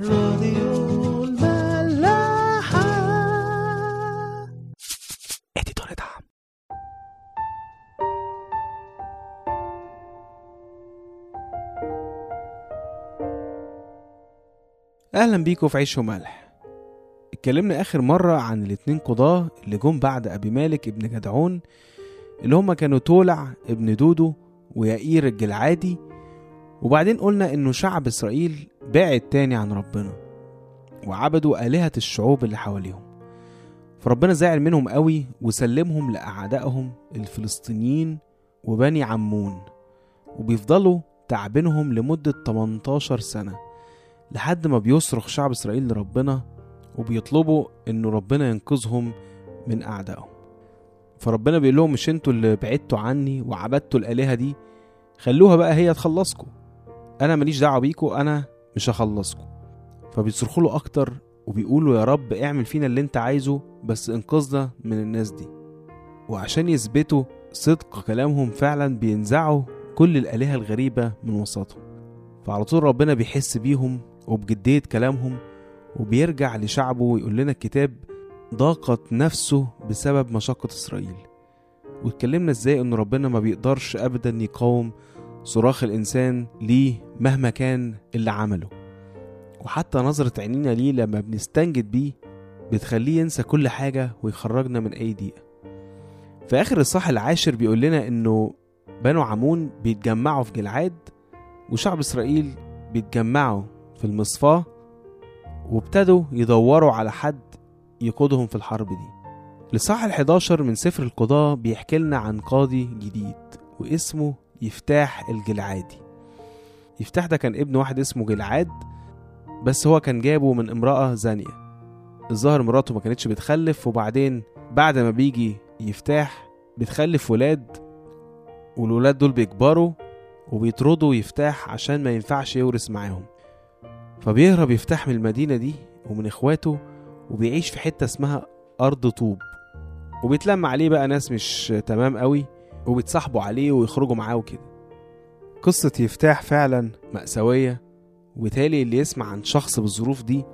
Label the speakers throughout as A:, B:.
A: راديو الملاحة. اديتور دعم أهلا بيكم في عيش وملح. اتكلمنا آخر مرة عن الاتنين قضاة اللي جم بعد أبي مالك ابن جدعون اللي هما كانوا تولع ابن دودو ويائير الجلعادي وبعدين قلنا إنه شعب إسرائيل بعد تاني عن ربنا وعبدوا آلهة الشعوب اللي حواليهم. فربنا زعل منهم قوي وسلمهم لأعدائهم الفلسطينيين وبني عمون وبيفضلوا تعبينهم لمدة 18 سنة لحد ما بيصرخ شعب إسرائيل لربنا وبيطلبوا إنه ربنا ينقذهم من أعدائهم. فربنا بيقول لهم مش أنتوا اللي بعدتوا عني وعبدتوا الآلهة دي خلوها بقى هي تخلصكم. أنا ماليش دعوة بيكوا أنا مش هخلصكم فبيصرخوا له أكتر وبيقولوا يا رب اعمل فينا اللي أنت عايزه بس انقذنا من الناس دي. وعشان يثبتوا صدق كلامهم فعلا بينزعوا كل الآلهة الغريبة من وسطهم. فعلى طول ربنا بيحس بيهم وبجدية كلامهم وبيرجع لشعبه ويقول لنا الكتاب ضاقت نفسه بسبب مشقة إسرائيل. واتكلمنا إزاي إن ربنا ما بيقدرش ابدا يقاوم صراخ الإنسان ليه مهما كان اللي عمله. وحتى نظرة عينينا ليه لما بنستنجد بيه بتخليه ينسى كل حاجة ويخرجنا من أي ضيقة في آخر الصح العاشر بيقول لنا إنه بنو عمون بيتجمعوا في جلعاد وشعب إسرائيل بيتجمعوا في المصفاة وابتدوا يدوروا على حد يقودهم في الحرب دي. الإصحاح ال11 من سفر القضاء بيحكي لنا عن قاضي جديد واسمه يفتاح الجلعادي. يفتاح ده كان ابن واحد اسمه جلعاد بس هو كان جابه من امرأة زانية. الظاهر مراته ما كانتش بتخلف وبعدين بعد ما بيجي يفتاح بتخلف ولاد والولاد دول بيكبروا وبيطردوا يفتاح عشان ما ينفعش يورث معاهم. فبيهرب يفتاح من المدينة دي ومن اخواته وبيعيش في حتة اسمها أرض طوب. وبيتلم عليه بقى ناس مش تمام قوي. وبيتصاحبوا عليه ويخرجوا معاه وكده. قصة يفتاح فعلا مأساوية وبالتالي اللي يسمع عن شخص بالظروف دي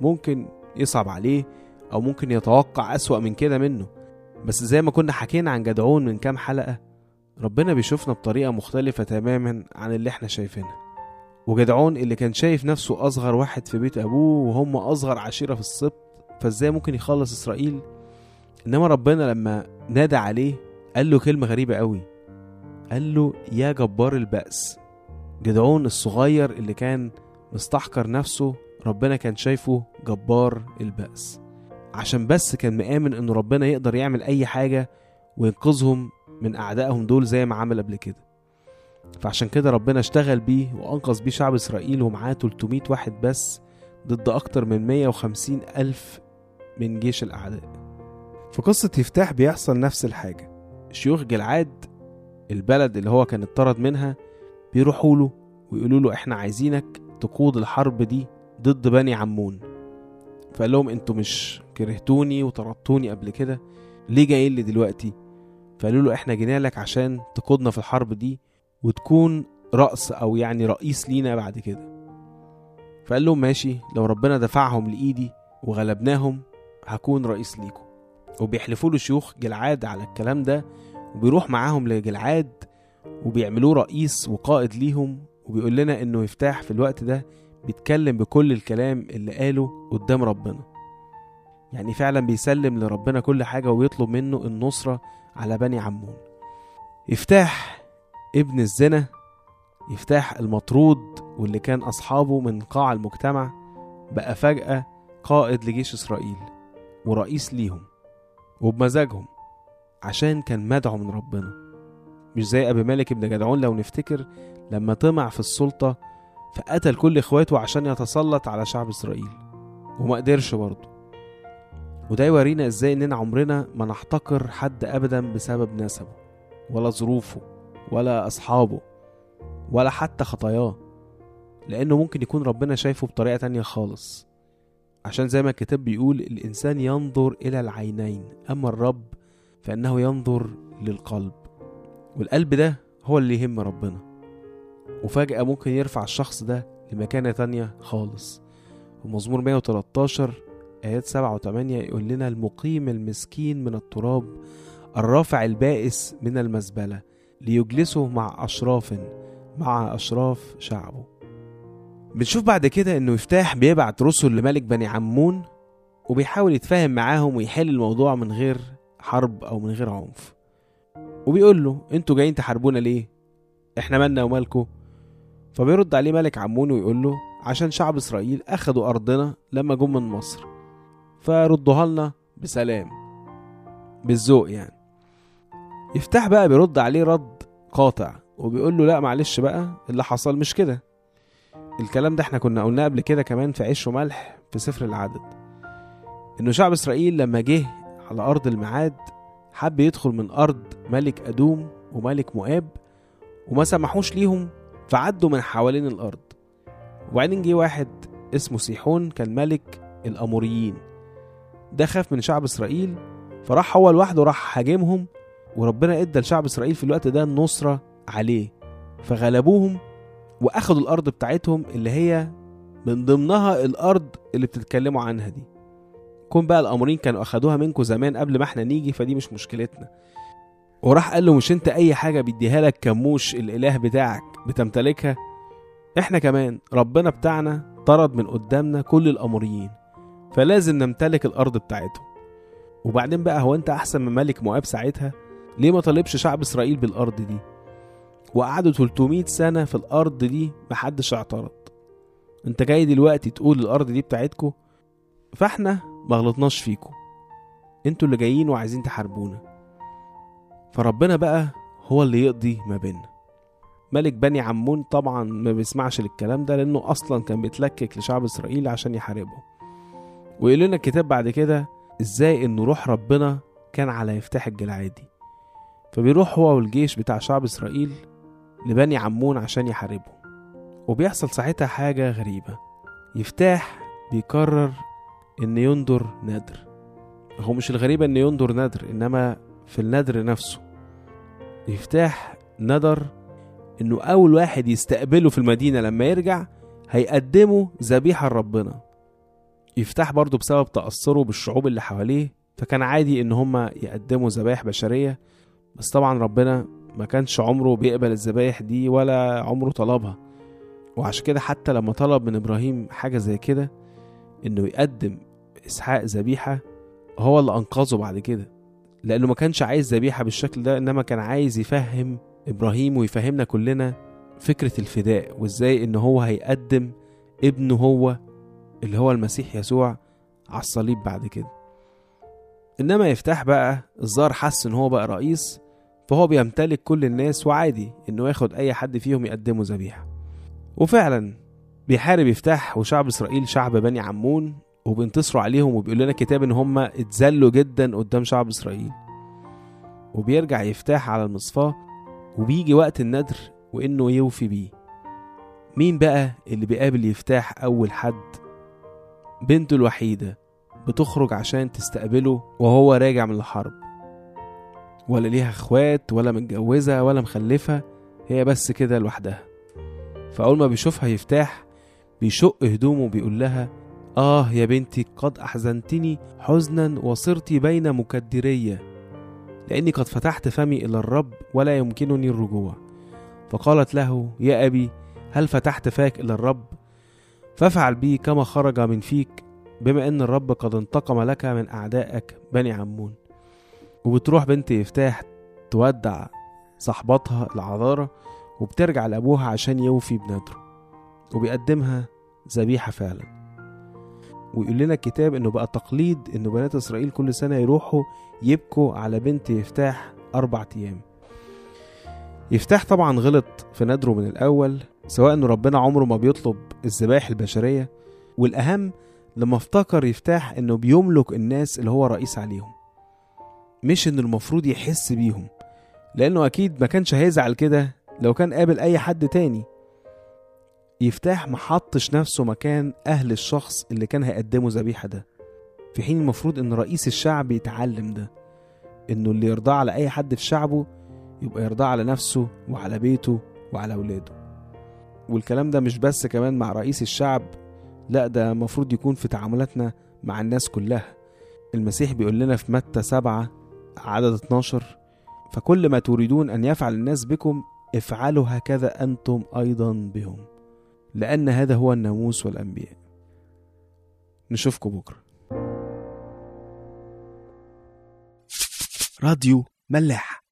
A: ممكن يصعب عليه أو ممكن يتوقع أسوأ من كده منه. بس زي ما كنا حكينا عن جدعون من كام حلقة ربنا بيشوفنا بطريقة مختلفة تماما عن اللي إحنا شايفينها. وجدعون اللي كان شايف نفسه أصغر واحد في بيت أبوه وهم أصغر عشيرة في السبط فإزاي ممكن يخلص إسرائيل؟ إنما ربنا لما نادى عليه قال له كلمة غريبة قوي. قال له يا جبار البأس جدعون الصغير اللي كان مستحقر نفسه ربنا كان شايفه جبار البأس. عشان بس كان مآمن إن ربنا يقدر يعمل أي حاجة وينقذهم من أعدائهم دول زي ما عمل قبل كده. فعشان كده ربنا اشتغل بيه وأنقذ بيه شعب إسرائيل ومعاه 300 واحد بس ضد أكتر من 150 ألف من جيش الأعداء. في قصة يفتاح بيحصل نفس الحاجة. شيوخ جلعاد البلد اللي هو كان اتطرد منها بيروحوا له ويقولوا له إحنا عايزينك تقود الحرب دي ضد بني عمون. فقال لهم أنتوا مش كرهتوني وطردتوني قبل كده ليه جايين لي دلوقتي؟ فقالوا له إحنا جينا لك عشان تقودنا في الحرب دي وتكون رأس أو يعني رئيس لينا بعد كده. فقال لهم ماشي لو ربنا دفعهم لإيدي وغلبناهم هكون رئيس ليكم. وبيحلفوا له شيوخ جلعاد على الكلام ده وبيروح معاهم لجلعاد وبيعملوه رئيس وقائد ليهم وبيقول لنا إنه يفتاح في الوقت ده بيتكلم بكل الكلام اللي قاله قدام ربنا. يعني فعلا بيسلم لربنا كل حاجة ويطلب منه النصرة على بني عمون. يفتاح ابن الزنا يفتاح المطرود واللي كان أصحابه من قاع المجتمع بقى فجأة قائد لجيش إسرائيل ورئيس ليهم. وبمزاجهم عشان كان مدعو من ربنا. مش زي أبي مالك ابن جدعون لو نفتكر لما طمع في السلطة فقتل كل إخواته عشان يتسلط على شعب إسرائيل. وما قدرش برضه. وده يورينا إزاي إننا عمرنا ما نحتقر حد ابدا بسبب نسبه ولا ظروفه ولا أصحابه ولا حتى خطاياه. لأنه ممكن يكون ربنا شايفه بطريقة تانية خالص. عشان زي ما الكتاب بيقول الإنسان ينظر إلى العينين أما الرب فإنه ينظر للقلب. والقلب ده هو اللي يهم ربنا. وفجأة ممكن يرفع الشخص ده لمكانة تانية خالص. ومزمور 113 آيات 7 و8 يقول لنا المقيم المسكين من التراب الرافع البائس من المزبلة ليجلسه مع أشراف مع أشراف شعبه. بنشوف بعد كده إنه يفتاح بيبعت رسل لملك بني عمون وبيحاول يتفاهم معاهم ويحل الموضوع من غير حرب أو من غير عنف. وبيقول له أنتوا جايين تحاربونا ليه؟ إحنا مالنا ومالكوا. فبيرد عليه ملك عمون ويقول له عشان شعب إسرائيل أخدوا أرضنا لما جم من مصر. فردوها لنا بسلام بالذوق يعني. يفتح بقى بيرد عليه رد قاطع وبيقول له لا معلش بقى اللي حصل مش كده. الكلام ده إحنا كنا قلناه قبل كده كمان في عيش وملح في سفر العدد. إنه شعب إسرائيل لما جه على أرض الميعاد حب يدخل من أرض ملك أدوم وملك مؤاب وما سمحوش ليهم فعدوا من حوالين الأرض. وبعدين جه واحد اسمه سيحون كان ملك الأموريين. ده خاف من شعب إسرائيل فراح هو لوحده راح هاجمهم وربنا إدى لشعب إسرائيل في الوقت ده النصرة عليه. فغلبوهم وأخدوا الأرض بتاعتهم اللي هي من ضمنها الأرض اللي بتتكلموا عنها دي. كون بقى الامورين كانوا أخدوها منكم زمان قبل ما إحنا نيجي فدي مش مشكلتنا. وراح قال له مش أنت أي حاجة بيديها لك كموش الإله بتاعك بتمتلكها؟ إحنا كمان ربنا بتاعنا طرد من قدامنا كل الاموريين فلازم نمتلك الأرض بتاعتهم. وبعدين بقى هو أنت أحسن من ملك مؤاب ساعتها؟ ليه ما طالبش شعب إسرائيل بالأرض دي؟ وقعدوا 300 سنة في الأرض دي محدش اعترض. انت جاي دلوقتي تقول الأرض دي بتاعتكم فاحنا ما غلطناش فيكم أنتوا اللي جايين وعايزين تحاربونا. فربنا بقى هو اللي يقضي ما بيننا. ملك بني عمون طبعا ما بيسمعش للكلام ده لأنه أصلا كان بيتلكك لشعب إسرائيل عشان يحاربه ويقول لنا الكتاب بعد كده إزاي إن روح ربنا كان على يفتح الجلعادي فبيروح هو والجيش بتاع شعب إسرائيل لبني عمون عشان يحاربه. وبيحصل ساعتها حاجة غريبة. يفتاح بيقرر إن يندر ندر هو مش الغريبة إن يندر ندر إنما في الندر نفسه. يفتاح ندر إنه أول واحد يستقبله في المدينة لما يرجع هيقدمه ذبيحة لربنا. يفتح برضه بسبب تأثره بالشعوب اللي حواليه فكان عادي إن هما يقدموا ذبايح بشرية. بس طبعا ربنا ما كانش عمره بيقبل الذبايح دي ولا عمره طلبها. وعشان كده حتى لما طلب من إبراهيم حاجة زي كده إنه يقدم إسحاق ذبيحة هو اللي أنقذه بعد كده. لأنه ما كانش عايز ذبيحة بالشكل ده إنما كان عايز يفهم إبراهيم ويفهمنا كلنا فكرة الفداء وإزاي إن هو هيقدم ابنه هو اللي هو المسيح يسوع على الصليب بعد كده. إنما يفتح بقى الظاهر حس إن هو بقى رئيس فهو بيمتلك كل الناس وعادي إنه ياخد أي حد فيهم يقدمه ذبيحة. وفعلا بيحارب يفتح وشعب إسرائيل شعب بني عمون وبينتصروا عليهم وبيقول لنا الكتاب إن هم اتذلوا جدا قدام شعب إسرائيل. وبيرجع يفتح على المصفاه وبيجي وقت الندر وإنه يوفي بيه. مين بقى اللي بيقابل يفتح أول حد؟ بنته الوحيدة بتخرج عشان تستقبله وهو راجع من الحرب. ولا ليها اخوات ولا متجوزة ولا مخلفة هي بس كده لوحدها. فأول ما بيشوفها يفتح بيشق هدومه وبيقول لها آه يا بنتي قد أحزنتني حزنا وصرت بين مكدرية لأني قد فتحت فمي إلى الرب ولا يمكنني الرجوع. فقالت له يا أبي هل فتحت فاك إلى الرب؟ فافعل بي كما خرج من فيك بما أن الرب قد انتقم لك من أعدائك بني عمون. وبتروح بنت يفتاح تودع صاحبتها العذارة وبترجع لأبوها عشان يوفي بنذره وبيقدمها ذبيحة فعلا. ويقول لنا الكتاب إنه بقى تقليد إنه بنات إسرائيل كل سنة يروحوا يبكوا على بنت يفتاح أربع أيام. يفتاح طبعا غلط في نذره من الأول سواء إنه ربنا عمره ما بيطلب الذبائح البشرية. والأهم لما افتكر يفتح إنه بيملك الناس اللي هو رئيس عليهم. مش إنه المفروض يحس بيهم لأنه أكيد ما كانش هيزعل كده لو كان قابل أي حد تاني. يفتح محطش نفسه مكان أهل الشخص اللي كان هيقدمه ذبيحة ده في حين المفروض إن رئيس الشعب يتعلم ده إنه اللي يرضاه على أي حد في شعبه يبقى يرضاه على نفسه وعلى بيته وعلى أولاده. والكلام ده مش بس كمان مع رئيس الشعب لا ده المفروض يكون في تعاملاتنا مع الناس كلها. المسيح بيقول لنا في متى سبعة عدد 12 فكل ما تريدون أن يفعل الناس بكم افعلوا هكذا أنتم أيضا بهم لأن هذا هو الناموس والأنبياء. نشوفكم بكرة.
B: راديو ملاح.